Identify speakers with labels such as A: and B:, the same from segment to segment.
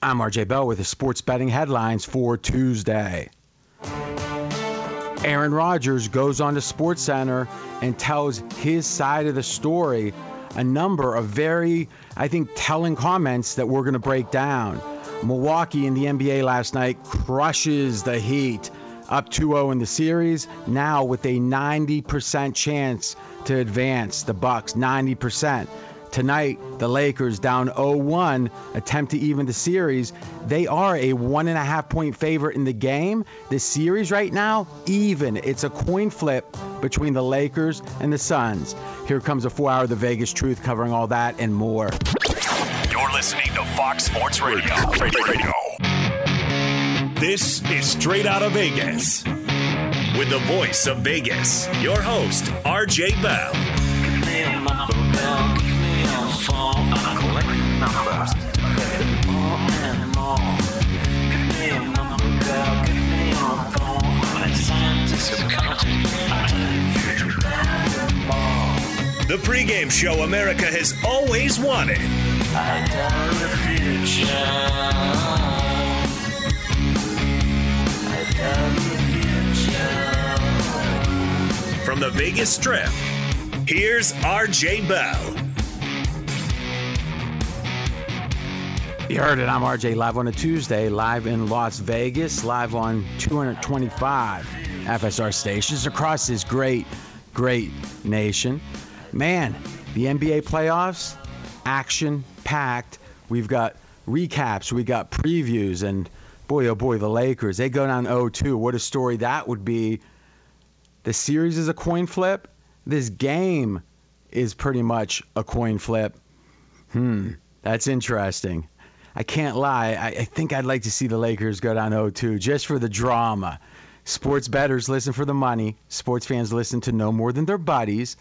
A: I'm RJ Bell with the sports betting headlines for Tuesday. Aaron Rodgers goes on to SportsCenter and tells his side of the story. A number of very, I think, telling comments that we're going to break down. Milwaukee in the NBA last night crushes the Heat up 2-0 in the series now with a 90% chance to advance the bucks 90% Tonight, the Lakers down 0 1, attempt to even the series. They are a one and a half point favorite in the game. The series right now, even. It's a coin flip between the Lakers and the Suns. Here comes a four hour The Vegas Truth covering all that and more.
B: You're listening to Fox Sports. Radio. Radio. This is Straight Out of Vegas. With the voice of Vegas, your host, RJ Bell. The pregame show America has always wanted. From the Vegas Strip, here's RJ Bell.
A: You heard it. I'm RJ live on a Tuesday, live in Las Vegas, live on 225 FSR stations across this great, great nation. Man, the NBA playoffs, action packed. We've got recaps, we got previews, and boy, oh boy, the Lakers, they go down 0 2. What a story that would be. The series is a coin flip. This game is pretty much a coin flip. Hmm, that's interesting. I can't lie. I, I, think I'd like to see the Lakers go down 0-2 just for the drama. Sports bettors listen for the money. Sports fans listen to no more than their buddies.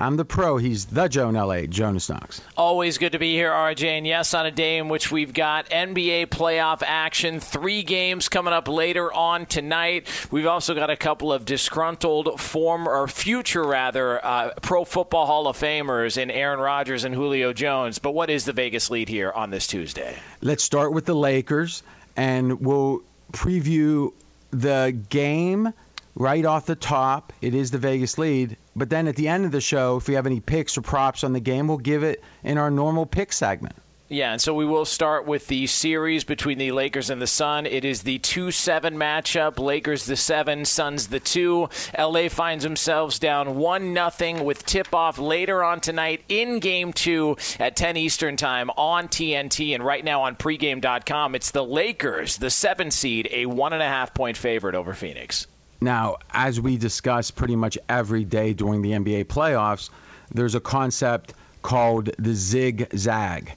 A: I'm the pro. He's the Joe in LA, Jonas Knox.
C: Always good to be here, RJ. And yes, on a day in which we've got NBA playoff action, three games coming up later on tonight. We've also got a couple of disgruntled former or future, rather, uh, Pro Football Hall of Famers in Aaron Rodgers and Julio Jones. But what is the Vegas lead here on this Tuesday?
A: Let's start with the Lakers, and we'll preview the game right off the top. It is the Vegas lead. But then at the end of the show, if we have any picks or props on the game, we'll give it in our normal pick segment.
C: Yeah, and so we will start with the series between the Lakers and the Sun. It is the 2 7 matchup. Lakers the 7, Suns the 2. LA finds themselves down 1 0 with tip off later on tonight in game 2 at 10 Eastern Time on TNT. And right now on pregame.com, it's the Lakers, the 7 seed, a 1.5 point favorite over Phoenix.
A: Now, as we discuss pretty much every day during the NBA playoffs, there's a concept called the zigzag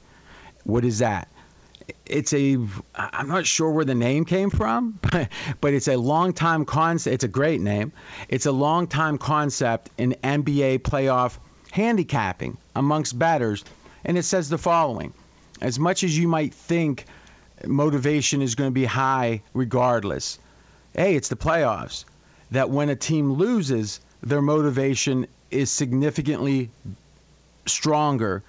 A: what is that? It's a, I'm not sure where the name came from, but it's a long time concept. It's a great name. It's a long time concept in NBA playoff handicapping amongst batters. And it says the following As much as you might think motivation is going to be high regardless, hey, it's the playoffs. That when a team loses, their motivation is significantly stronger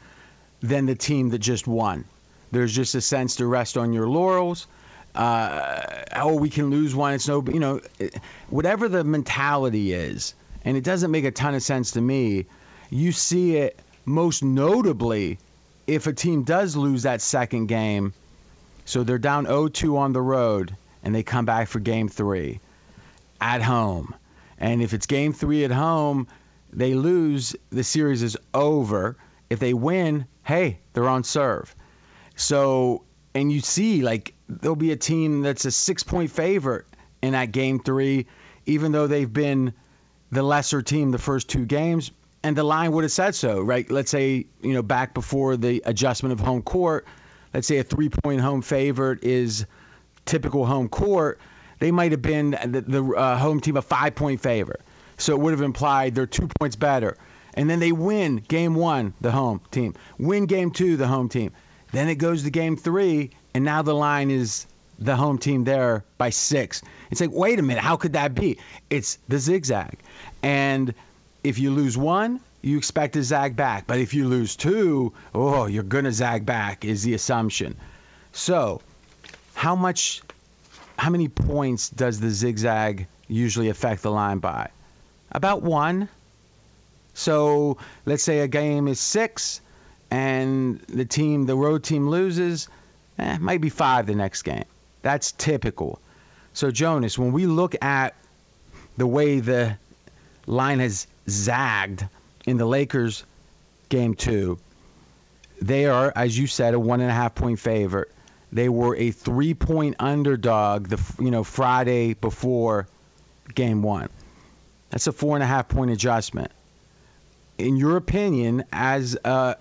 A: than the team that just won. There's just a sense to rest on your laurels. Uh, oh, we can lose one. It's no, you know, whatever the mentality is, and it doesn't make a ton of sense to me. You see it most notably if a team does lose that second game. So they're down 0-2 on the road, and they come back for game three at home. And if it's game three at home, they lose, the series is over. If they win, hey, they're on serve. So, and you see, like, there'll be a team that's a six point favorite in that game three, even though they've been the lesser team the first two games. And the line would have said so, right? Let's say, you know, back before the adjustment of home court, let's say a three point home favorite is typical home court. They might have been the, the uh, home team a five point favor. So it would have implied they're two points better and then they win game one, the home team, win game two, the home team. Then it goes to game three, and now the line is the home team there by six. It's like, wait a minute, how could that be? It's the zigzag. And if you lose one, you expect to zag back. But if you lose two, oh, you're going to zag back, is the assumption. So, how much, how many points does the zigzag usually affect the line by? About one. So let's say a game is six, and the team, the road team loses, eh, might be five the next game. That's typical. So Jonas, when we look at the way the line has zagged in the Lakers game two, they are, as you said, a one and a half point favorite. They were a three point underdog the you know Friday before game one. That's a four and a half point adjustment in your opinion, as a,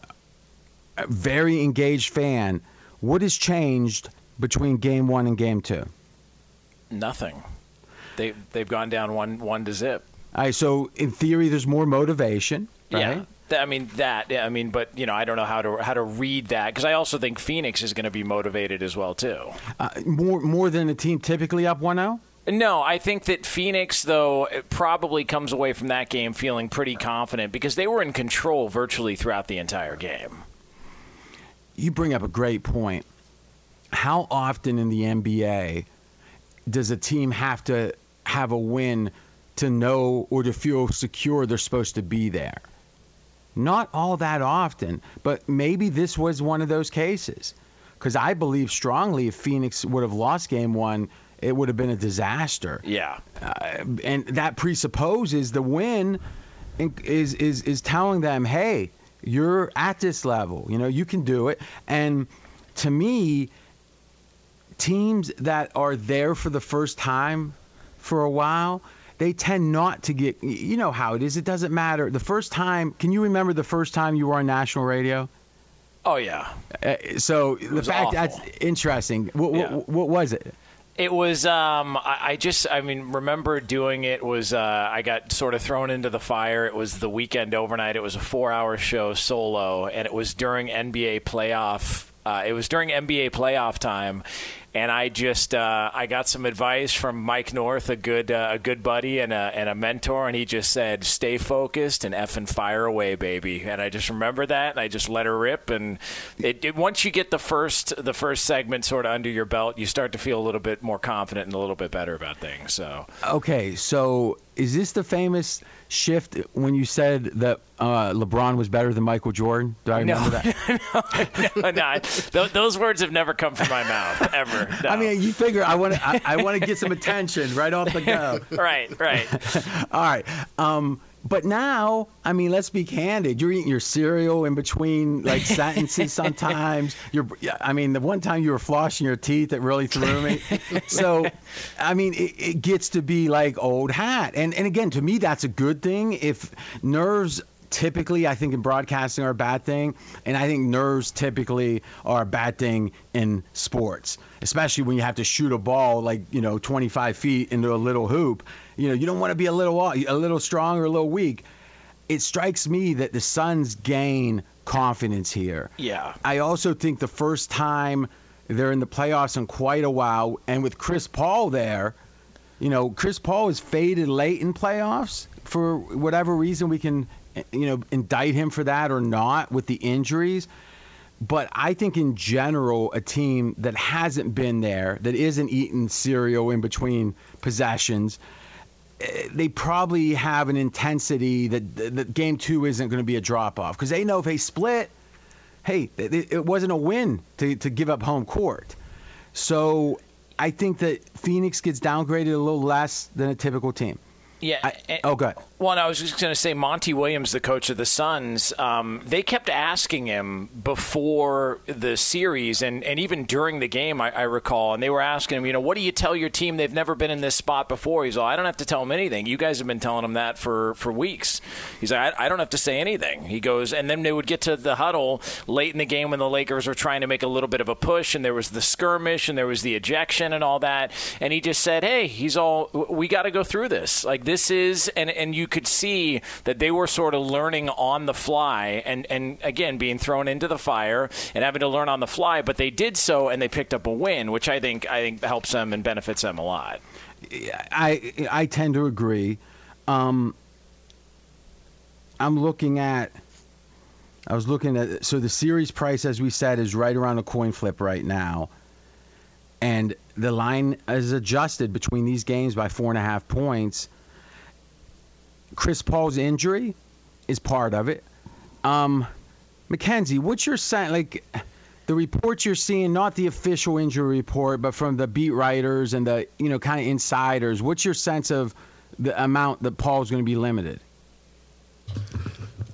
A: a very engaged fan, what has changed between game one and game two?
C: Nothing. They they've gone down one one to zip.
A: All right, so in theory, there's more motivation. Right?
C: Yeah. I mean that. I mean, but you know, I don't know how to how to read that because I also think Phoenix is going to be motivated as well too.
A: Uh, more more than a team typically up 1-0?
C: No, I think that Phoenix, though, probably comes away from that game feeling pretty confident because they were in control virtually throughout the entire game.
A: You bring up a great point. How often in the NBA does a team have to have a win to know or to feel secure they're supposed to be there? Not all that often, but maybe this was one of those cases. Because I believe strongly if Phoenix would have lost game one, it would have been a disaster.
C: Yeah.
A: Uh, and that presupposes the win is is is telling them, hey, you're at this level. You know, you can do it. And to me, teams that are there for the first time for a while, they tend not to get. You know how it is. It doesn't matter. The first time, can you remember the first time you were on national radio?
C: Oh yeah.
A: Uh, so the fact awful. that's interesting. What, yeah. what, what was it?
C: It was. Um, I, I, just. I mean, remember doing it was. Uh, I got sort of thrown into the fire. It was the weekend overnight. It was a four-hour show solo, and it was during NBA playoff. Uh, it was during NBA playoff time, and I just uh, I got some advice from Mike North, a good uh, a good buddy and a and a mentor, and he just said, "Stay focused and effing fire away, baby." And I just remember that, and I just let her rip. And it, it, once you get the first the first segment sort of under your belt, you start to feel a little bit more confident and a little bit better about things. So
A: okay, so is this the famous shift when you said that uh, LeBron was better than Michael Jordan? Do I remember
C: no,
A: that?
C: no, no, no. Those words have never come from my mouth ever. No.
A: I mean, you figure I want to I, I want to get some attention right off the go.
C: right, right.
A: All right. Um, but now, I mean, let's be candid. You're eating your cereal in between like sentences sometimes. You're, I mean, the one time you were flossing your teeth, it really threw me. so, I mean, it, it gets to be like old hat. And and again, to me, that's a good thing. If nerves typically I think in broadcasting are a bad thing, and I think nerves typically are a bad thing in sports, especially when you have to shoot a ball like you know 25 feet into a little hoop. You know, you don't want to be a little a little strong or a little weak. It strikes me that the Suns gain confidence here.
C: Yeah.
A: I also think the first time they're in the playoffs in quite a while, and with Chris Paul there, you know, Chris Paul is faded late in playoffs for whatever reason we can you know, indict him for that or not with the injuries. But I think in general, a team that hasn't been there, that isn't eating cereal in between possessions, eh, they probably have an intensity that, that game two isn't going to be a drop off because they know if they split, hey, it wasn't a win to, to give up home court. So I think that Phoenix gets downgraded a little less than a typical team.
C: Yeah.
A: I, oh, good.
C: Well, I was just going to say Monty Williams, the coach of the Suns, um, they kept asking him before the series and, and even during the game, I, I, recall, and they were asking him, you know, what do you tell your team? They've never been in this spot before. He's like, I don't have to tell them anything. You guys have been telling them that for, for weeks. He's like, I, I don't have to say anything. He goes, and then they would get to the huddle late in the game when the Lakers were trying to make a little bit of a push, and there was the skirmish, and there was the ejection and all that. And he just said, hey, he's all, we got to go through this. Like, this is, and, and you could see that they were sort of learning on the fly and, and again, being thrown into the fire and having to learn on the fly, but they did so and they picked up a win, which I think I think helps them and benefits them a lot.
A: I I tend to agree. Um, I'm looking at. I was looking at so the series price, as we said, is right around a coin flip right now, and the line is adjusted between these games by four and a half points. Chris Paul's injury is part of it. Um, Mackenzie, what's your sense? Like the reports you're seeing, not the official injury report, but from the beat writers and the you know kind of insiders. What's your sense of the amount that Paul's going to be limited?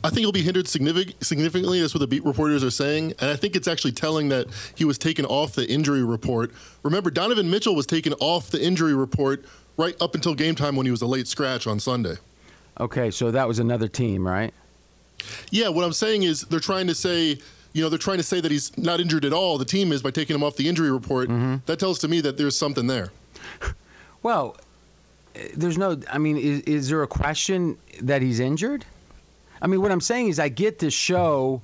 D: I think he'll be hindered significantly. That's what the beat reporters are saying. And I think it's actually telling that he was taken off the injury report. Remember, Donovan Mitchell was taken off the injury report right up until game time when he was a late scratch on Sunday.
A: Okay, so that was another team, right?
D: Yeah, what I'm saying is they're trying to say, you know, they're trying to say that he's not injured at all. The team is by taking him off the injury report. Mm-hmm. That tells to me that there's something there.
A: Well, there's no. I mean, is, is there a question that he's injured? I mean, what I'm saying is, I get this show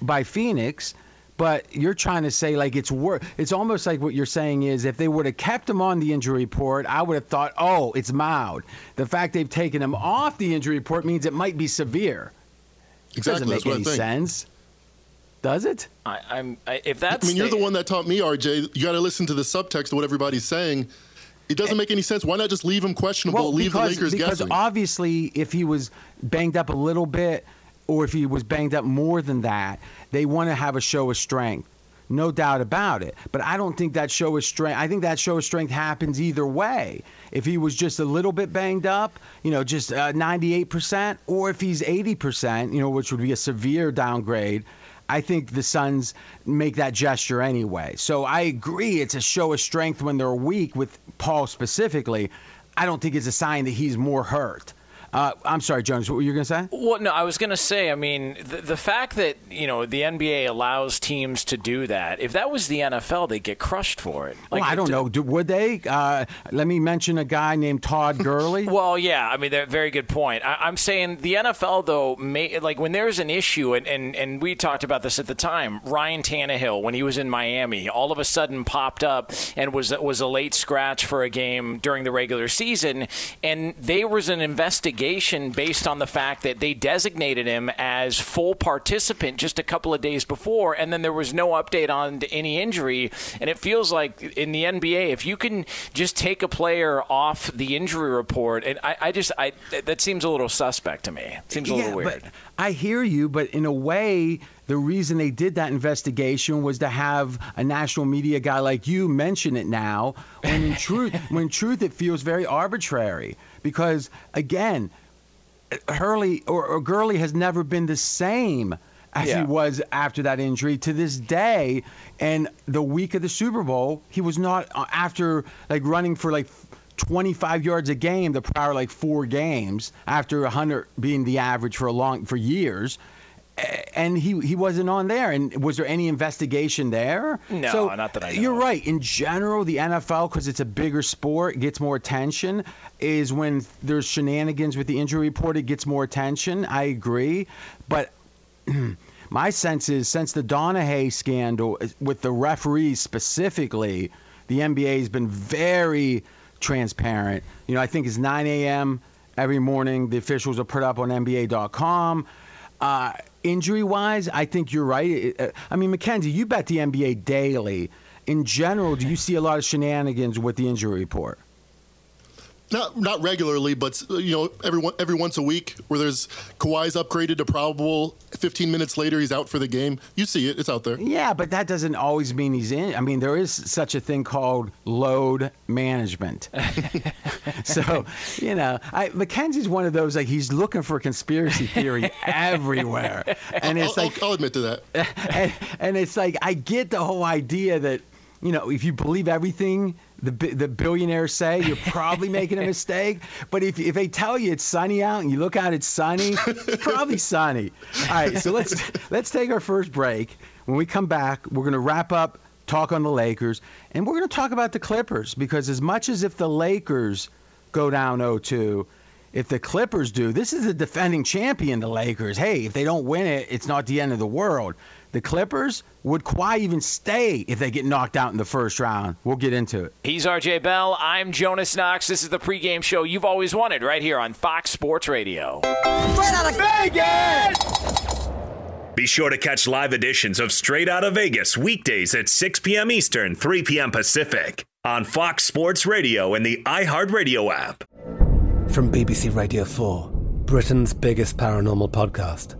A: by Phoenix but you're trying to say like it's worse. It's almost like what you're saying is if they would have kept him on the injury report, I would have thought, oh, it's mild. The fact they've taken him off the injury report means it might be severe.
D: Exactly.
A: Doesn't make any sense. Does it?
C: I, am if that's.
D: I mean, you're the one that taught me, RJ. You got to listen to the subtext of what everybody's saying. It doesn't make any sense. Why not just leave him questionable?
A: Well,
D: leave
A: because,
D: the Lakers
A: because
D: guessing.
A: Because obviously, if he was banged up a little bit, or if he was banged up more than that, they want to have a show of strength. No doubt about it. But I don't think that show of strength, I think that show of strength happens either way. If he was just a little bit banged up, you know, just uh, 98%, or if he's 80%, you know, which would be a severe downgrade, I think the Suns make that gesture anyway. So I agree it's a show of strength when they're weak with Paul specifically. I don't think it's a sign that he's more hurt. Uh, I'm sorry, Jonas. What were you going to say?
C: Well, no, I was going to say. I mean, the, the fact that you know the NBA allows teams to do that. If that was the NFL, they'd get crushed for it.
A: Like, well, I don't know. Do, would they? Uh, let me mention a guy named Todd Gurley.
C: well, yeah. I mean, very good point. I, am saying the NFL though, may, like when there's an issue, and, and and we talked about this at the time. Ryan Tannehill, when he was in Miami, all of a sudden popped up and was was a late scratch for a game during the regular season, and there was an investigation based on the fact that they designated him as full participant just a couple of days before, and then there was no update on any injury. And it feels like in the NBA, if you can just take a player off the injury report, and I, I just I that seems a little suspect to me. It seems a
A: yeah,
C: little weird.
A: I hear you, but in a way, the reason they did that investigation was to have a national media guy like you mention it now. When in truth, when truth, it feels very arbitrary because again, Hurley or, or Gurley has never been the same as yeah. he was after that injury to this day. And the week of the Super Bowl, he was not uh, after like running for like 25 yards a game the prior like four games after 100 being the average for a long for years and he he wasn't on there. And was there any investigation there?
C: No,
A: so,
C: not that I know.
A: You're right. In general, the NFL, because it's a bigger sport, gets more attention. Is when there's shenanigans with the injury report, it gets more attention. I agree, but. my sense is since the Donaghy scandal with the referees specifically, the NBA has been very transparent. You know, I think it's 9 a.m. every morning. The officials are put up on NBA.com. Uh, injury wise, I think you're right. Uh, I mean, Mackenzie, you bet the NBA daily. In general, do you see a lot of shenanigans with the injury report?
D: Not not regularly, but you know, every every once a week, where there's Kawhi's upgraded to probable. 15 minutes later, he's out for the game. You see it; it's out there.
A: Yeah, but that doesn't always mean he's in. I mean, there is such a thing called load management. so, you know, I, Mackenzie's one of those like he's looking for conspiracy theory everywhere,
D: and it's I'll, like I'll, I'll admit to that.
A: And, and it's like I get the whole idea that you know if you believe everything the the billionaires say, you're probably making a mistake. But if if they tell you it's sunny out and you look out, it's sunny, it's probably sunny. All right, so let's let's take our first break. When we come back, we're going to wrap up talk on the Lakers, and we're going to talk about the Clippers because as much as if the Lakers go down 0-2, if the Clippers do, this is the defending champion, the Lakers. Hey, if they don't win it, it's not the end of the world. The Clippers, would Kawhi even stay if they get knocked out in the first round? We'll get into it.
C: He's RJ Bell. I'm Jonas Knox. This is the pregame show you've always wanted right here on Fox Sports Radio.
B: Straight out of Vegas! Be sure to catch live editions of Straight Out of Vegas weekdays at 6 p.m. Eastern, 3 p.m. Pacific on Fox Sports Radio and the iHeartRadio app.
E: From BBC Radio 4, Britain's biggest paranormal podcast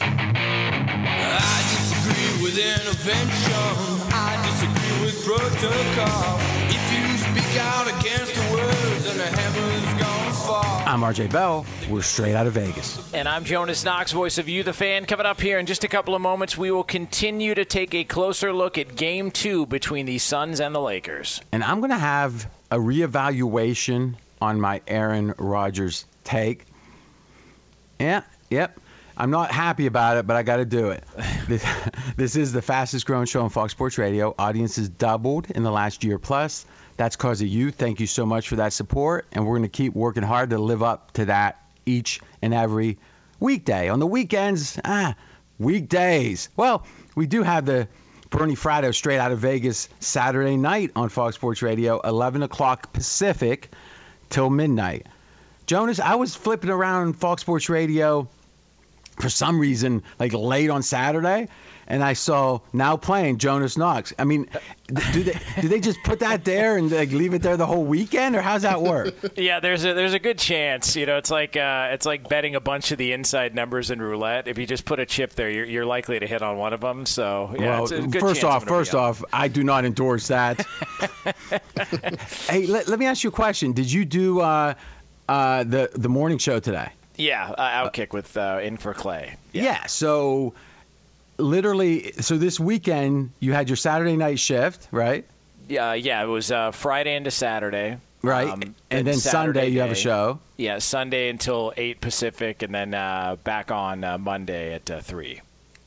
F: I disagree with intervention. I disagree with protocol. If you speak out against the words, then the heavens gonna fall.
A: I'm RJ Bell. We're straight out of Vegas.
C: And I'm Jonas Knox, voice of You, the fan. Coming up here in just a couple of moments, we will continue to take a closer look at game two between the Suns and the Lakers.
A: And I'm going to have a reevaluation on my Aaron Rodgers take. Yeah, yep. I'm not happy about it, but I got to do it. This, this is the fastest growing show on Fox Sports Radio. Audiences doubled in the last year plus. That's because of you. Thank you so much for that support. And we're going to keep working hard to live up to that each and every weekday. On the weekends, ah, weekdays. Well, we do have the Bernie Fratto straight out of Vegas Saturday night on Fox Sports Radio, 11 o'clock Pacific till midnight. Jonas, I was flipping around Fox Sports Radio for some reason, like late on Saturday, and I saw now playing Jonas Knox. I mean, do they do they just put that there and like leave it there the whole weekend, or how's that work?
C: Yeah, there's a there's a good chance. You know, it's like uh, it's like betting a bunch of the inside numbers in roulette. If you just put a chip there, you're, you're likely to hit on one of them. So yeah,
A: well,
C: it's a good
A: first off,
C: I'm gonna be
A: first off, I do not endorse that. hey, let, let me ask you a question. Did you do uh, uh, the the morning show today?
C: Yeah, uh, outkick with uh, in for Clay.
A: Yeah. So literally, so this weekend you had your Saturday night shift, right?
C: Yeah, yeah, it was uh, Friday into Saturday.
A: Right.
C: Um,
A: and then
C: Saturday
A: Sunday you have a show.
C: Yeah, Sunday until eight Pacific, and then uh, back on uh, Monday at uh, three.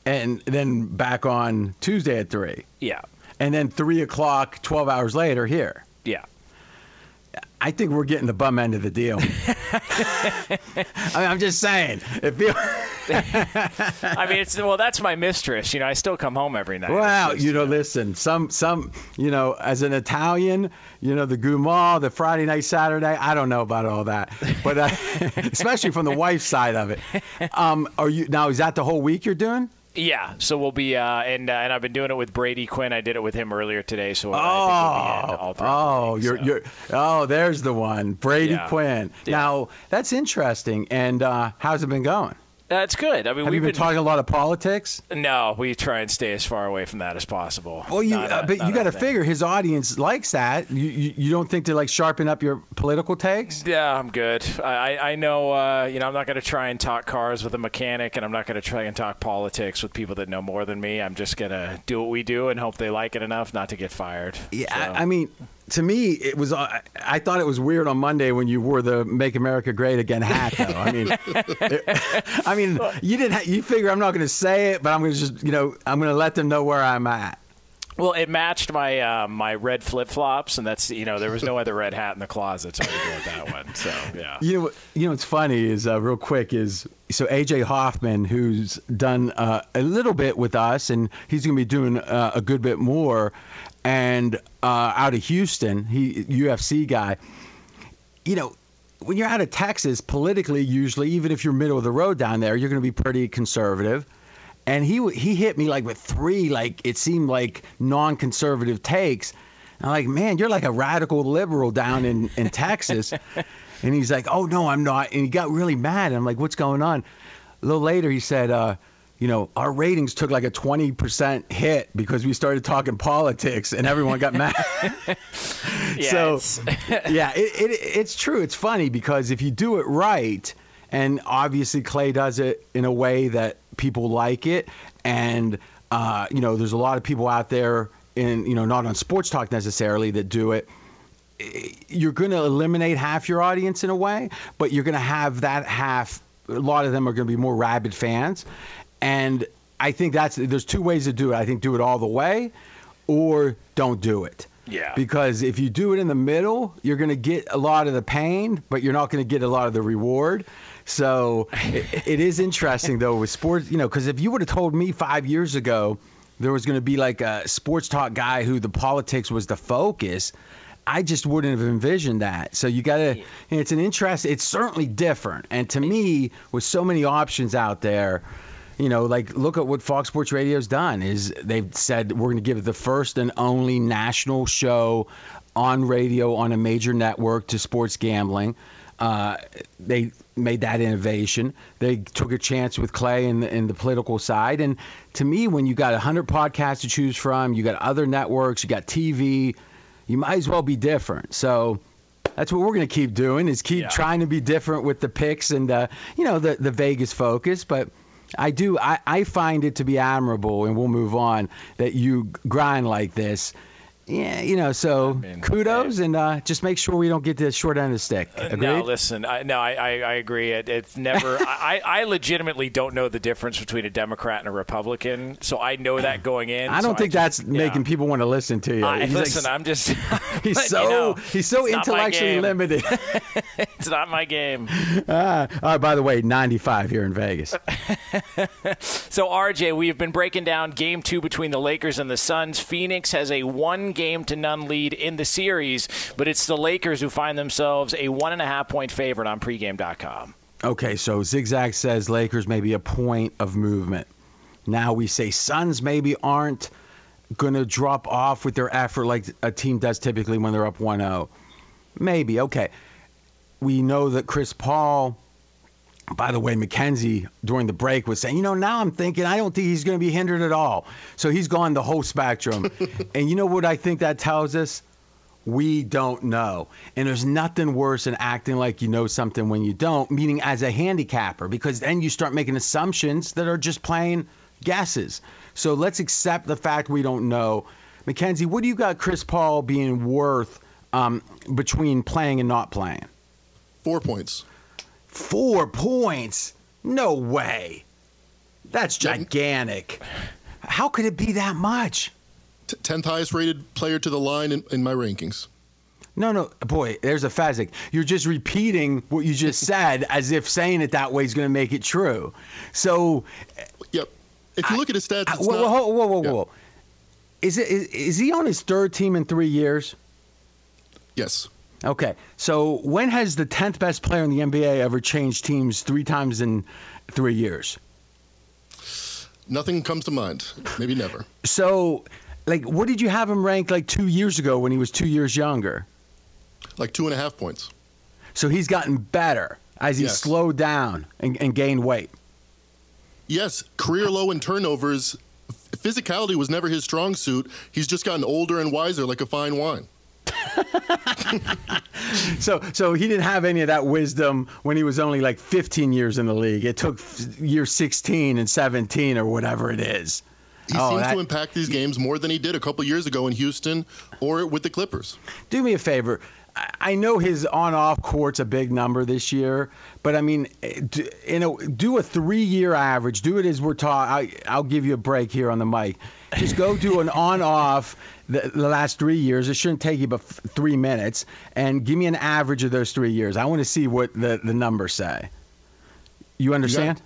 A: and then back on Tuesday at three,
C: Yeah,
A: and then three o'clock, twelve hours later here.
C: yeah.
A: I think we're getting the bum end of the deal. I mean, I'm just saying. It feels.
C: I mean, it's well, that's my mistress. You know, I still come home every night.
A: Well,
C: just-
A: you know, listen, some, some, you know, as an Italian, you know, the Gumal, the Friday night, Saturday, I don't know about all that, but uh, especially from the wife's side of it. Um, are you now? Is that the whole week you're doing?
C: Yeah, so we'll be, uh, and uh, and I've been doing it with Brady Quinn. I did it with him earlier today, so I think we'll be in all three.
A: Oh, you're, you're, oh, there's the one, Brady
C: Yeah.
A: Quinn. Now that's interesting. And uh, how's it been going?
C: That's good. I mean,
A: Have
C: we've
A: you been,
C: been
A: talking a lot of politics?
C: No, we try and stay as far away from that as possible.
A: Well, you,
C: Not
A: uh, but you got to figure his audience likes that. You, you, you don't think to like sharpen up your political takes?
C: Yeah, I'm good. I, I know, uh, you know, I'm not going to try and talk cars with a mechanic, and I'm not going to try and talk politics with people that know more than me. I'm just going to do what we do and hope they like it enough not to get fired.
A: Yeah, I, I mean, to me, it was. Uh, I thought it was weird on Monday when you wore the "Make America Great Again" hat. Though, I mean, it- I mean, you didn't. Ha- you figure I'm not going to say it, but I'm going to just, you know, I'm going to let them know where I'm at.
C: Well, it matched my uh, my red flip flops, and that's you know there was no other red hat in the closet, so I had to go with that one. So yeah.
A: You know, you know what's funny is uh, real quick is so AJ Hoffman, who's done uh, a little bit with us, and he's going to be doing uh, a good bit more, and uh, out of Houston, he UFC guy. You know, when you're out of Texas, politically, usually, even if you're middle of the road down there, you're going to be pretty conservative. And he he hit me like with three, like it seemed like non-conservative takes. And I'm like, man, you're like a radical liberal down in in Texas. And he's like, "Oh no, I'm not." And he got really mad. And I'm like, "What's going on?" A little later, he said, uh, "You know, our ratings took like a 20% hit because we started talking politics, and everyone got mad." So, yeah, it, it, it's true. It's funny because if you do it right, and obviously Clay does it in a way that people like it, and uh, you know, there's a lot of people out there in you know not on sports talk necessarily that do it you're going to eliminate half your audience in a way, but you're going to have that half. A lot of them are going to be more rabid fans, and I think that's there's two ways to do it. I think do it all the way, or don't do it.
C: Yeah.
A: Because if you do it in the middle, you're going to get a lot of the pain, but you're not going to get a lot of the reward. So it, it is interesting though with sports, you know, because if you would have told me five years ago there was going to be like a sports talk guy who the politics was the focus, I just wouldn't have envisioned that. So you got to, it's an interest. It's certainly different. And to me, with so many options out there, you know, like look at what Fox Sports Radio's done. Is they've said we're going to give it the first and only national show on radio on a major network to sports gambling. Uh, they made that innovation. They took a chance with Clay in the, in the political side. And to me, when you got 100 podcasts to choose from, you got other networks, you got TV, you might as well be different. So that's what we're going to keep doing is keep
C: Yeah.
A: trying to be different with the picks and, uh, you know, the, the Vegas focus. But I do, I, I find it to be admirable, and we'll move on, that you grind like this. Yeah, you know, so kudos, and uh, just make sure we don't get the short end of the stick. Agreed?
C: No, listen. I, no, I, I, I agree. It, it's never. I, I legitimately don't know the difference between a Democrat and a Republican, so I know that going in.
A: I don't
C: so
A: think
C: just-
A: that's making people want to listen to you.
C: I,
A: He's like-
C: listen, I'm just.
A: he's so
C: you know,
A: he's so
C: it's not my
A: intellectually limited.
C: it's not my game.
A: all right, by the way, 95 here in Vegas.
C: So, RJ, we have been breaking down game two between the Lakers and the Suns. Phoenix has a one game to none lead in the series, but it's the Lakers who find themselves a one and a half point favorite on pregame.com.
A: Okay, so Zigzag says Lakers maybe a point of movement. Now we say Suns maybe aren't going to drop off with their effort like a team does typically when they're up 1-0. Maybe, okay. We know that Chris Paul, by the way, McKenzie during the break was saying, you know, now I'm thinking I don't think he's going to be hindered at all. So he's gone the whole spectrum. and you know what I think that tells us? We don't know. And there's nothing worse than acting like you know something when you don't, meaning as a handicapper, because then you start making assumptions that are just plain guesses. So let's accept the fact we don't know. Mackenzie, what do you got Chris Paul being worth um, between playing and not playing?
D: Four points.
A: Four points? No way. That's gigantic. How could it be that much?
D: T- 10th highest rated player to the line in, in my rankings.
A: No, no, boy, there's a Fezzik. You're just repeating what you just said as if saying it that way is going to make it true. So, eh,
D: yep. If you look at his stats, it's
A: whoa,
D: not-
A: whoa, whoa, whoa, whoa. Is it is, is he on his third team in three years?
D: Yes.
A: Okay, so when has the tenth best player in the NBA ever changed teams three times in three years?
D: Nothing comes to mind. Maybe never.
A: So, like, what did you have him ranked like two years ago when he was two years younger?
D: Like two and a half points.
A: So he's gotten better as he
D: Yes.
A: slowed down and, and gained weight.
D: Yes, career low in turnovers. Physicality was never his strong suit. He's just gotten older and wiser like a fine wine.
A: So, so he didn't have any of that wisdom when he was only like 15 years in the league. It took year 16 and 17 or whatever it is.
D: He
A: Oh,
D: seems
A: that-
D: to impact these games more than he did a couple years ago in Houston or with the Clippers.
A: do me a favor. I- know his on-off court's a big number this year, but I mean, eh, you know, do a three-year average. Do it as we're talking. I'll give you a break here on the mic. Just go do an on-off the, the last three years. It shouldn't take you but f- three minutes, and give me an average of those three years. I want to see what the the numbers say. You understand?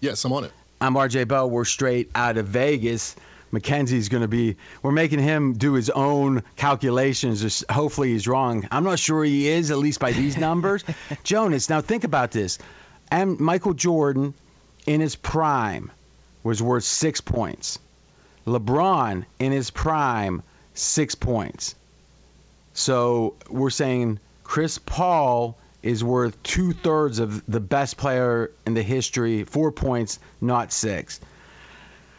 D: Yes, I'm on it.
A: I'm RJ Bell. We're straight out of Vegas. Mackenzie's going to be. We're making him do his own calculations. Just hopefully he's wrong. I'm not sure he is, at least by these numbers. Jonas, now think about this. And Michael Jordan, in his prime, was worth six points. LeBron, in his prime, six points. So we're saying Chris Paul is worth two thirds of the best player in the history, four points, not six.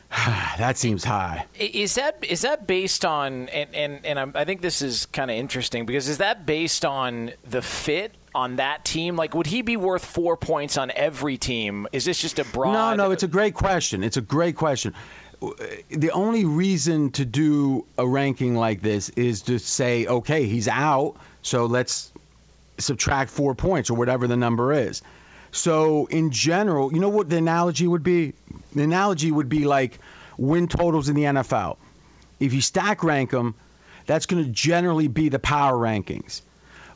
A: that seems high.
C: Is that is that based on and and, and I'm, I think this is kind of interesting because is that based on the fit on that team? Like, would he be worth four points on every team? Is this just a broad?
A: No, no, it's a great question. It's a great question. The only reason to do a ranking like this is to say, okay, he's out, so let's subtract four points or whatever the number is. So, in general, you know what the analogy would be? The analogy would be like win totals in the NFL. If you stack rank them, that's going to generally be the power rankings.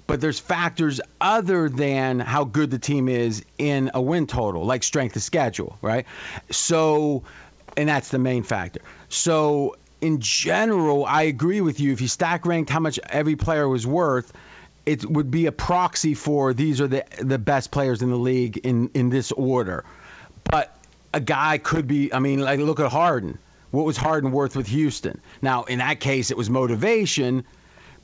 A: But there's factors other than how good the team is in a win total, like strength of schedule, right? So, and that's the main factor. So, in general, I agree with you. If you stack ranked how much every player was worth, it would be a proxy for these are the the best players in the league in in this order. But a guy could be. I mean, like look at Harden. What was Harden worth with Houston? Now, in that case, it was motivation.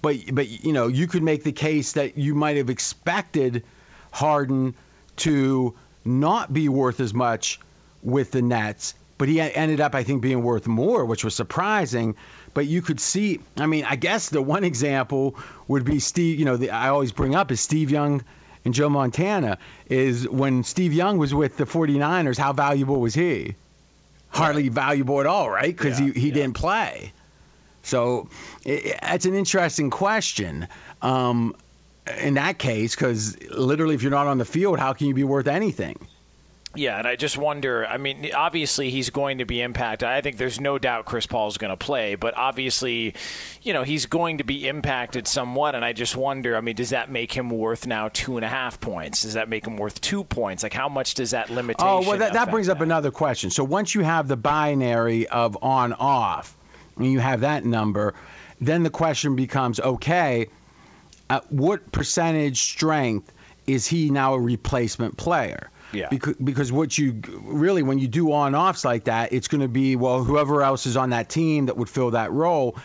A: But but you know, you could make the case that you might have expected Harden to not be worth as much with the Nets but he ended up, I think, being worth more, which was surprising. But you could see, I mean, I guess the one example would be Steve, you know, the, I always bring up is Steve Young and Joe Montana, is when Steve Young was with the 49ers, how valuable was he? Hardly valuable at all, right? Because yeah, he, he yeah. didn't play. So it, it's an interesting question. Um, in that case, because literally, if you're not on the field, how can you be worth anything?
C: Yeah, and I just wonder. I mean, obviously he's going to be impacted. I think there's no doubt Chris Paul is going to play, but obviously, you know, he's going to be impacted somewhat. And I just wonder. I mean, does that make him worth now two and a half points? Does that make him worth two points? Like, how much does that oh, limitation?
A: Oh, well, that, that brings up another question. So once you have the binary of on off, and you have that number, then the question becomes: Okay, at what percentage strength is he now a replacement player?
C: Yeah.
A: Because, because what you really, when you do on offs like that, it's going to be, well, whoever else is on that team that would fill that role.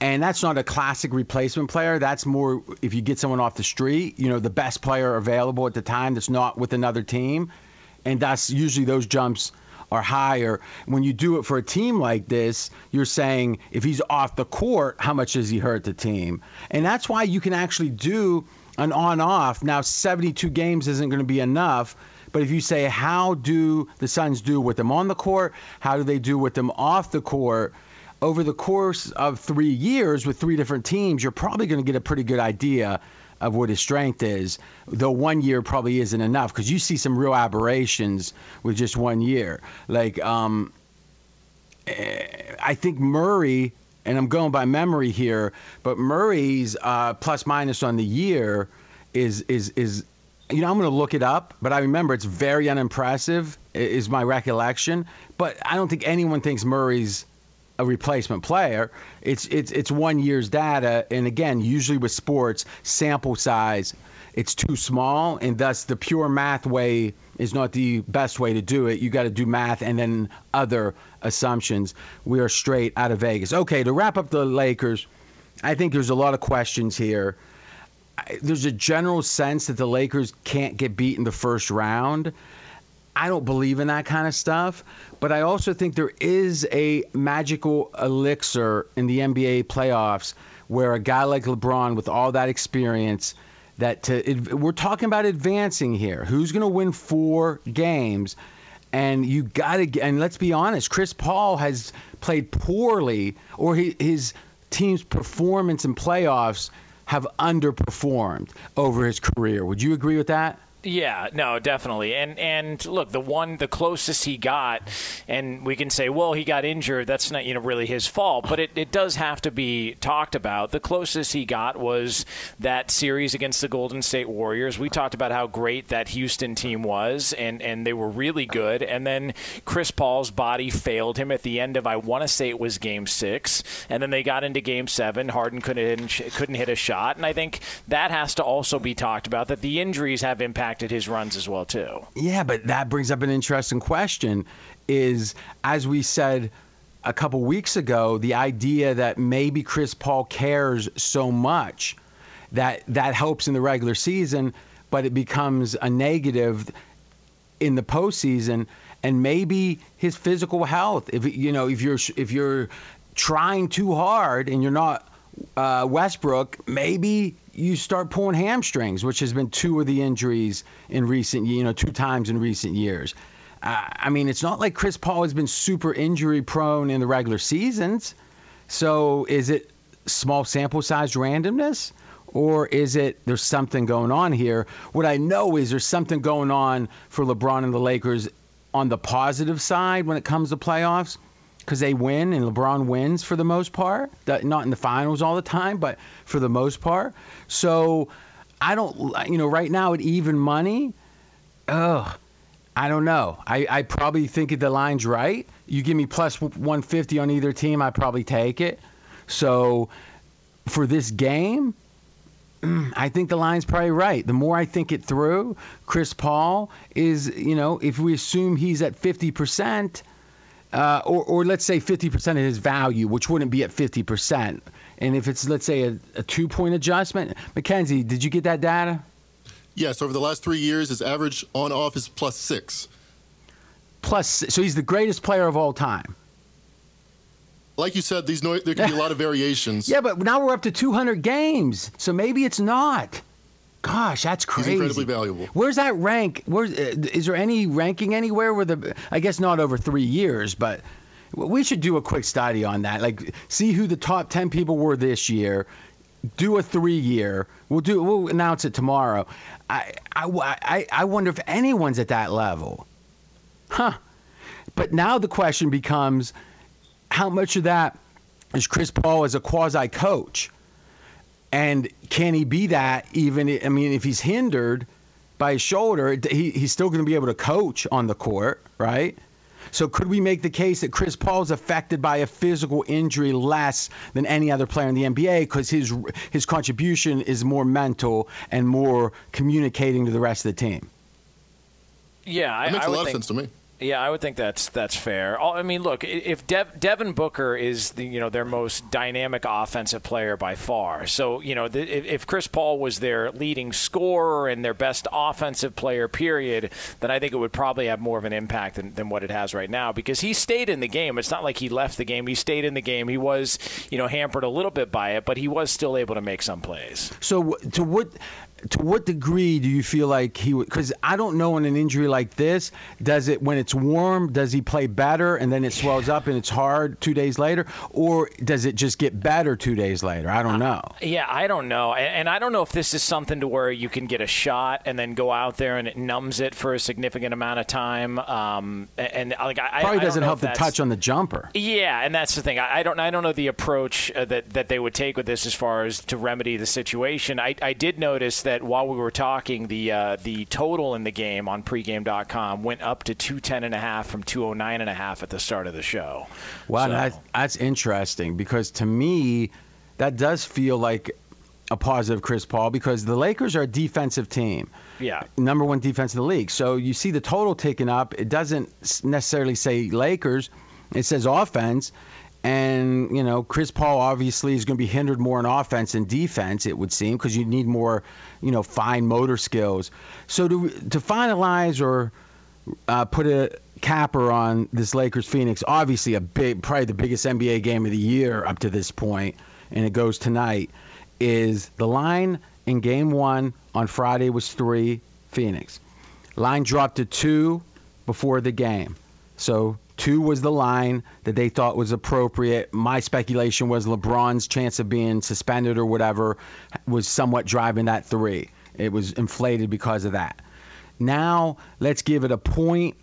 A: And that's not a classic replacement player. That's more if you get someone off the street, you know, the best player available at the time that's not with another team. And that's usually those jumps are higher. When you do it for a team like this, you're saying if he's off the court, how much does he hurt the team? And that's why you can actually do an on off. Now, 72 games isn't going to be enough but if you say, how do the Suns do with them on the court? How do they do with them off the court? Over the course of three years with three different teams, you're probably going to get a pretty good idea of what his strength is, though one year probably isn't enough because you see some real aberrations with just one year. Like, um, I think Murray, and I'm going by memory here, but Murray's uh, plus minus on the year is is is you know, I'm going to look it up, but I remember it's very unimpressive, is my recollection. But I don't think anyone thinks Murray's a replacement player. It's it's it's one year's data, and again, usually with sports, sample size, it's too small, and thus the pure math way is not the best way to do it. You got to do math and then other assumptions. We are straight out of Vegas. Okay, to wrap up the Lakers, I think there's a lot of questions here there's a general sense that the Lakers can't get beat in the first round. I don't believe in that kind of stuff, but I also think there is a magical elixir in the NBA playoffs where a guy like LeBron with all that experience that to, we're talking about advancing here. Who's going to win four games? And you got to and let's be honest, Chris Paul has played poorly or he, his team's performance in playoffs have underperformed over his career. Would you agree with that?
C: Yeah, no, definitely. And and look, the one the closest he got, and we can say, well, he got injured. That's not you know really his fault, but it, it does have to be talked about. The closest he got was that series against the Golden State Warriors. We talked about how great that Houston team was, and and they were really good. And then Chris Paul's body failed him at the end of I want to say it was Game Six, and then they got into Game Seven. Harden couldn't couldn't hit a shot, and I think that has to also be talked about. That the injuries have impacted impacted his runs as well too.
A: Yeah, but that brings up an interesting question. Is as we said a couple weeks ago, the idea that maybe Chris Paul cares so much that that helps in the regular season, but it becomes a negative in the postseason, and maybe his physical health. If you know, if you're if you're trying too hard and you're not uh, Westbrook, maybe you start pulling hamstrings, which has been two of the injuries in recent, you know, two times in recent years. Uh, I mean, it's not like Chris Paul has been super injury prone in the regular seasons. So is it small sample size randomness? Or is it there's something going on here? What I know is there's something going on for LeBron and the Lakers on the positive side when it comes to playoffs because they win and LeBron wins for the most part. Not in the finals all the time, but for the most part. So I don't, you know, right now at even money, ugh, I don't know. I, I probably think the line's right. You give me plus 150 on either team, I probably take it. So for this game, mm, I think the line's probably right. The more I think it through, Chris Paul is, you know, if we assume he's at 50%, uh, or, or let's say 50% of his value, which wouldn't be at 50%. And if it's, let's say, a, a two point adjustment, Mackenzie, did you get that data?
D: Yes, over the last three years, his average on off is plus six.
A: Plus, so he's the greatest player of all time.
D: Like you said, these no- there can be a lot of variations.
A: Yeah, but now we're up to 200 games, so maybe it's not. Gosh, that's crazy.
D: He's incredibly valuable.
A: Where's that rank? Where's uh, is there any ranking anywhere where the? I guess not over three years, but we should do a quick study on that. Like, see who the top 10 people were this year. Do a three year. We'll do. We'll announce it tomorrow. I I I, I wonder if anyone's at that level. Huh. But now the question becomes how much of that is Chris Paul as a quasi coach? And can he be that even? I mean, if he's hindered by his shoulder, he, he's still going to be able to coach on the court, right? So could we make the case that Chris Paul is affected by a physical injury less than any other player in the NBA because his his contribution is more mental and more communicating to the rest of the team?
C: Yeah, I,
D: that makes
C: I
D: a lot
C: think,
D: of sense to me.
C: Yeah, I would think that's that's fair. I mean, look, if Dev, Devin Booker is the you know their most dynamic offensive player by far, so you know the, if Chris Paul was their leading scorer and their best offensive player, period, then I think it would probably have more of an impact than, than what it has right now because he stayed in the game. It's not like he left the game; he stayed in the game. He was you know hampered a little bit by it, but he was still able to make some plays.
A: So to what to what degree do you feel like he would? Because I don't know in an injury like this, does it when it's warm, does he play better and then it swells up and it's hard two days later, or does it just get better two days later? I don't know.
C: Uh, yeah, I don't know, and, I don't know if this is something to where you can get a shot and then go out there and it numbs it for a significant amount of time. Um, and, like I
A: probably
C: I
A: doesn't help
C: the
A: touch on the jumper.
C: Yeah, and that's the thing. I, I don't I don't know the approach uh, that that they would take with this as far as to remedy the situation. I, I did notice that while we were talking, the uh, the total in the game on pregame.com went up to 210 and a half from 209 and a half at the start of the show.
A: Wow,
C: so.
A: that, that's interesting because to me, that does feel like a positive Chris Paul because the Lakers are a defensive team.
C: Yeah.
A: Number one defense in the league. So you see the total taken up. It doesn't necessarily say Lakers, it says offense. And, you know, Chris Paul obviously is going to be hindered more in offense than defense, it would seem, because you need more, you know, fine motor skills. So to, to finalize or uh, put a capper on this Lakers Phoenix, obviously a big, probably the biggest NBA game of the year up to this point, and it goes tonight, is the line in game one on Friday was three, Phoenix. Line dropped to two before the game. So Two was the line that they thought was appropriate. My speculation was LeBron's chance of being suspended or whatever was somewhat driving that three. It was inflated because of that. Now let's give it a point,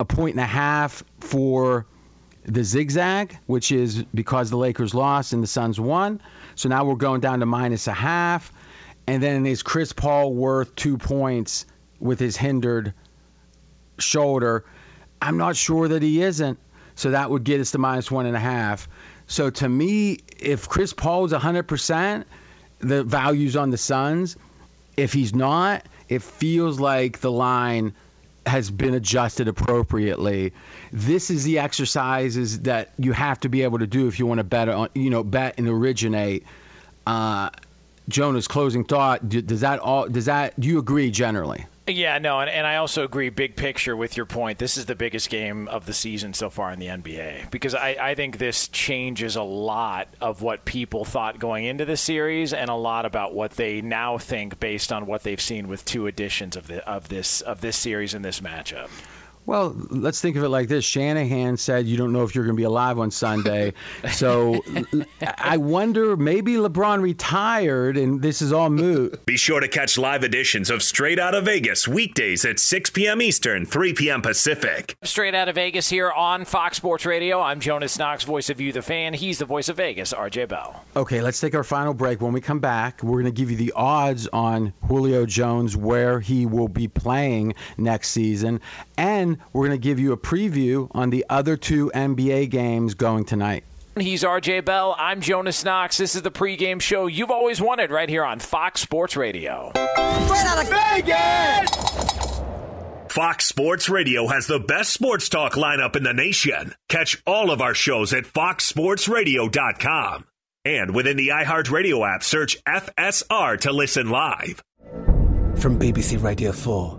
A: a point and a half for the zigzag, which is because the Lakers lost and the Suns won. So now we're going down to minus a half. And then is Chris Paul worth two points with his hindered shoulder? I'm not sure that he isn't. So that would get us to minus one and a half. So to me, if Chris Paul is 100%, the value's on the Suns. If he's not, it feels like the line has been adjusted appropriately. This is the exercises that you have to be able to do if you want to bet on, you know, bet and originate. Uh, Jonas closing thought. Does that all? Does that? Do you agree generally?
C: Yeah, no, and, and I also agree, big picture, with your point. This is the biggest game of the season so far in the NBA because I, I think this changes a lot of what people thought going into the series and a lot about what they now think based on what they've seen with two editions of the of this of this series and this matchup.
A: Well, let's think of it like this. Shanahan said you don't know if you're going to be alive on Sunday. so I wonder maybe LeBron retired and this is all moot.
B: Be sure to catch live editions of Straight Out of Vegas weekdays at 6 p.m. Eastern, 3 p.m. Pacific.
C: Straight out of Vegas here on Fox Sports Radio. I'm Jonas Knox, voice of you, the fan. He's the voice of Vegas, RJ Bell.
A: Okay, let's take our final break. When we come back, we're going to give you the odds on Julio Jones, where he will be playing next season, and we're going to give you a preview on the other two NBA games going tonight.
C: He's RJ Bell. I'm Jonas Knox. This is the pregame show you've always wanted right here on Fox Sports Radio.
F: Straight out of Vegas!
B: Fox Sports Radio has the best sports talk lineup in the nation. Catch all of our shows at foxsportsradio.com. And within the iHeartRadio app, search FSR to listen live.
E: From BBC Radio 4,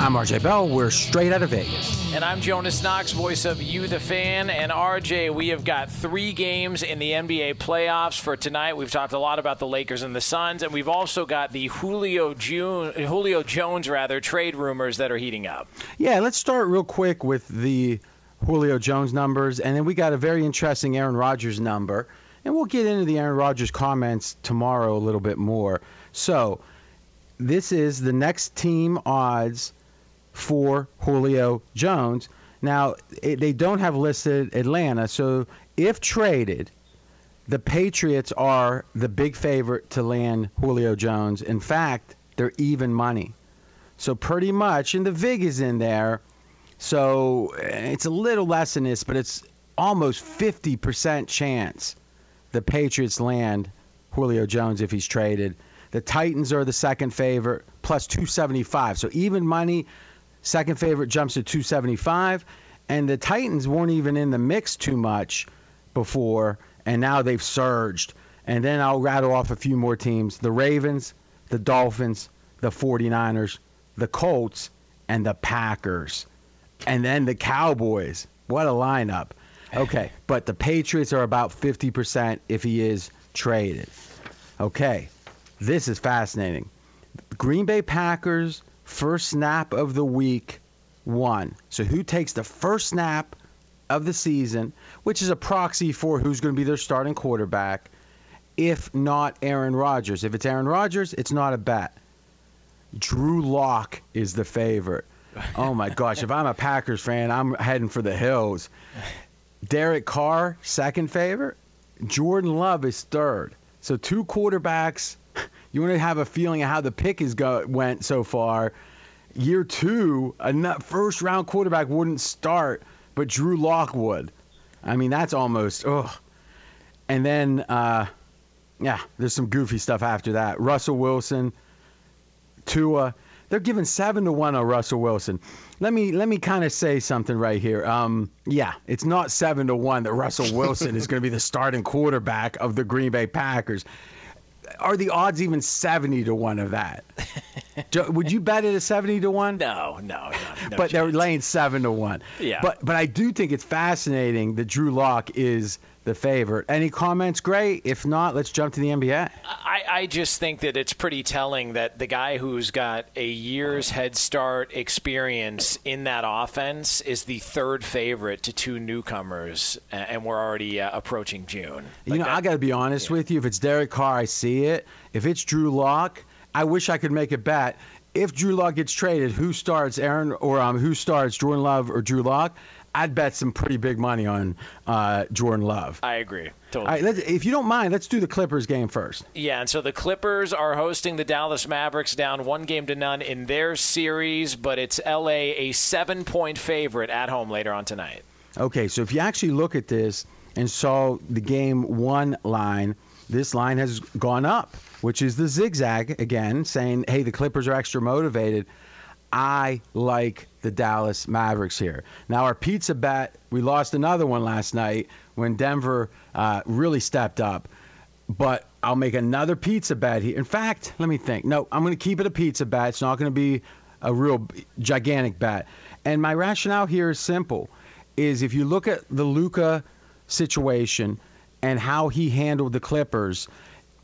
A: I'm RJ Bell. We're straight out of Vegas.
C: And I'm Jonas Knox, voice of You the Fan. And RJ, we have got three games in the NBA playoffs for tonight. We've talked a lot about the Lakers and the Suns, and we've also got the Julio June, Julio Jones rather trade rumors that are heating up.
A: Yeah, let's start real quick with the Julio Jones numbers, and then we got a very interesting Aaron Rodgers number, and we'll get into the Aaron Rodgers comments tomorrow a little bit more. So, this is the next team odds for Julio Jones. Now, it, they don't have listed Atlanta, so if traded, the Patriots are the big favorite to land Julio Jones. In fact, they're even money. So pretty much, and the VIG is in there, so eh, it's a little less than this, but it's almost 50% chance the Patriots land Julio Jones if he's traded. The Titans are the second favorite, plus 275. So even money, second favorite jumps to 275. And the Titans weren't even in the mix too much before, and now they've surged. And then I'll rattle off a few more teams the Ravens, the Dolphins, the 49ers, the Colts, and the Packers. And then the Cowboys. What a lineup. Okay, but the Patriots are about 50% if he is traded. Okay, this is fascinating. Green Bay Packers, first snap of the week, one. So who takes the first snap of the season, which is a proxy for who's going to be their starting quarterback, if not Aaron Rodgers? If it's Aaron Rodgers, it's not a bet. Drew Lock is the favorite. Oh my gosh, if I'm a Packers fan, I'm heading for the hills. Derek Carr, second favorite. Jordan Love is third. So two quarterbacks. You want to have a feeling of how the pick is go went so far. Year two, a first round quarterback wouldn't start, but Drew Lock would. I mean, that's almost ugh. And then, uh, yeah, there's some goofy stuff after that. Russell Wilson, Tua. They're giving seven to one on Russell Wilson. Let me let me kind of say something right here. Um, yeah, it's not seven to one that Russell Wilson is going to be the starting quarterback of the Green Bay Packers are the odds even 70 to 1 of that? Would you bet it at 70 to 1?
G: No, no, no.
A: no but chance. they're laying 7 to 1.
G: Yeah.
A: But but I do think it's fascinating that Drew Lock is the favorite. Any comments? Great. If not, let's jump to the NBA.
G: I, I just think that it's pretty telling that the guy who's got a year's head start experience in that offense is the third favorite to two newcomers, and we're already uh, approaching June.
A: Like you know, that, I got to be honest yeah. with you. If it's Derek Carr, I see it. If it's Drew Lock, I wish I could make a bet. If Drew Lock gets traded, who starts Aaron or um, who starts Jordan Love or Drew Lock? I'd bet some pretty big money on uh, Jordan Love.
G: I agree. Totally.
A: All right, if you don't mind, let's do the Clippers game first.
G: Yeah, and so the Clippers are hosting the Dallas Mavericks down one game to none in their series, but it's LA a seven point favorite at home later on tonight.
A: Okay, so if you actually look at this and saw the game one line, this line has gone up, which is the zigzag again, saying, hey, the Clippers are extra motivated. I like the Dallas Mavericks here. Now, our pizza bet, we lost another one last night when Denver uh, really stepped up. But I'll make another pizza bet here. In fact, let me think. No, I'm going to keep it a pizza bet. It's not going to be a real gigantic bet. And my rationale here is simple: is if you look at the Luka situation and how he handled the Clippers,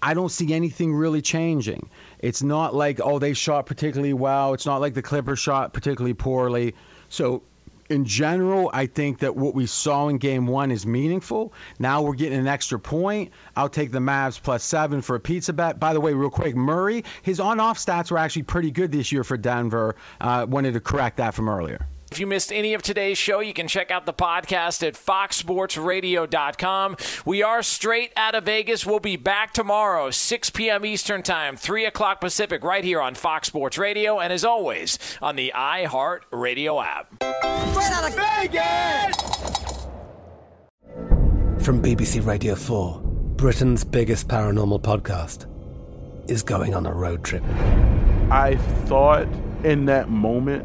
A: I don't see anything really changing. It's not like, oh, they shot particularly well. It's not like the Clippers shot particularly poorly. So, in general, I think that what we saw in game one is meaningful. Now we're getting an extra point. I'll take the Mavs plus seven for a pizza bet. By the way, real quick, Murray, his on off stats were actually pretty good this year for Denver. Uh, wanted to correct that from earlier.
G: If you missed any of today's show, you can check out the podcast at foxsportsradio.com. We are straight out of Vegas. We'll be back tomorrow, 6 p.m. Eastern Time, 3 o'clock Pacific, right here on Fox Sports Radio, and as always, on the iHeart Radio app. Straight out of Vegas!
E: From BBC Radio 4, Britain's biggest paranormal podcast is going on a road trip.
H: I thought in that moment,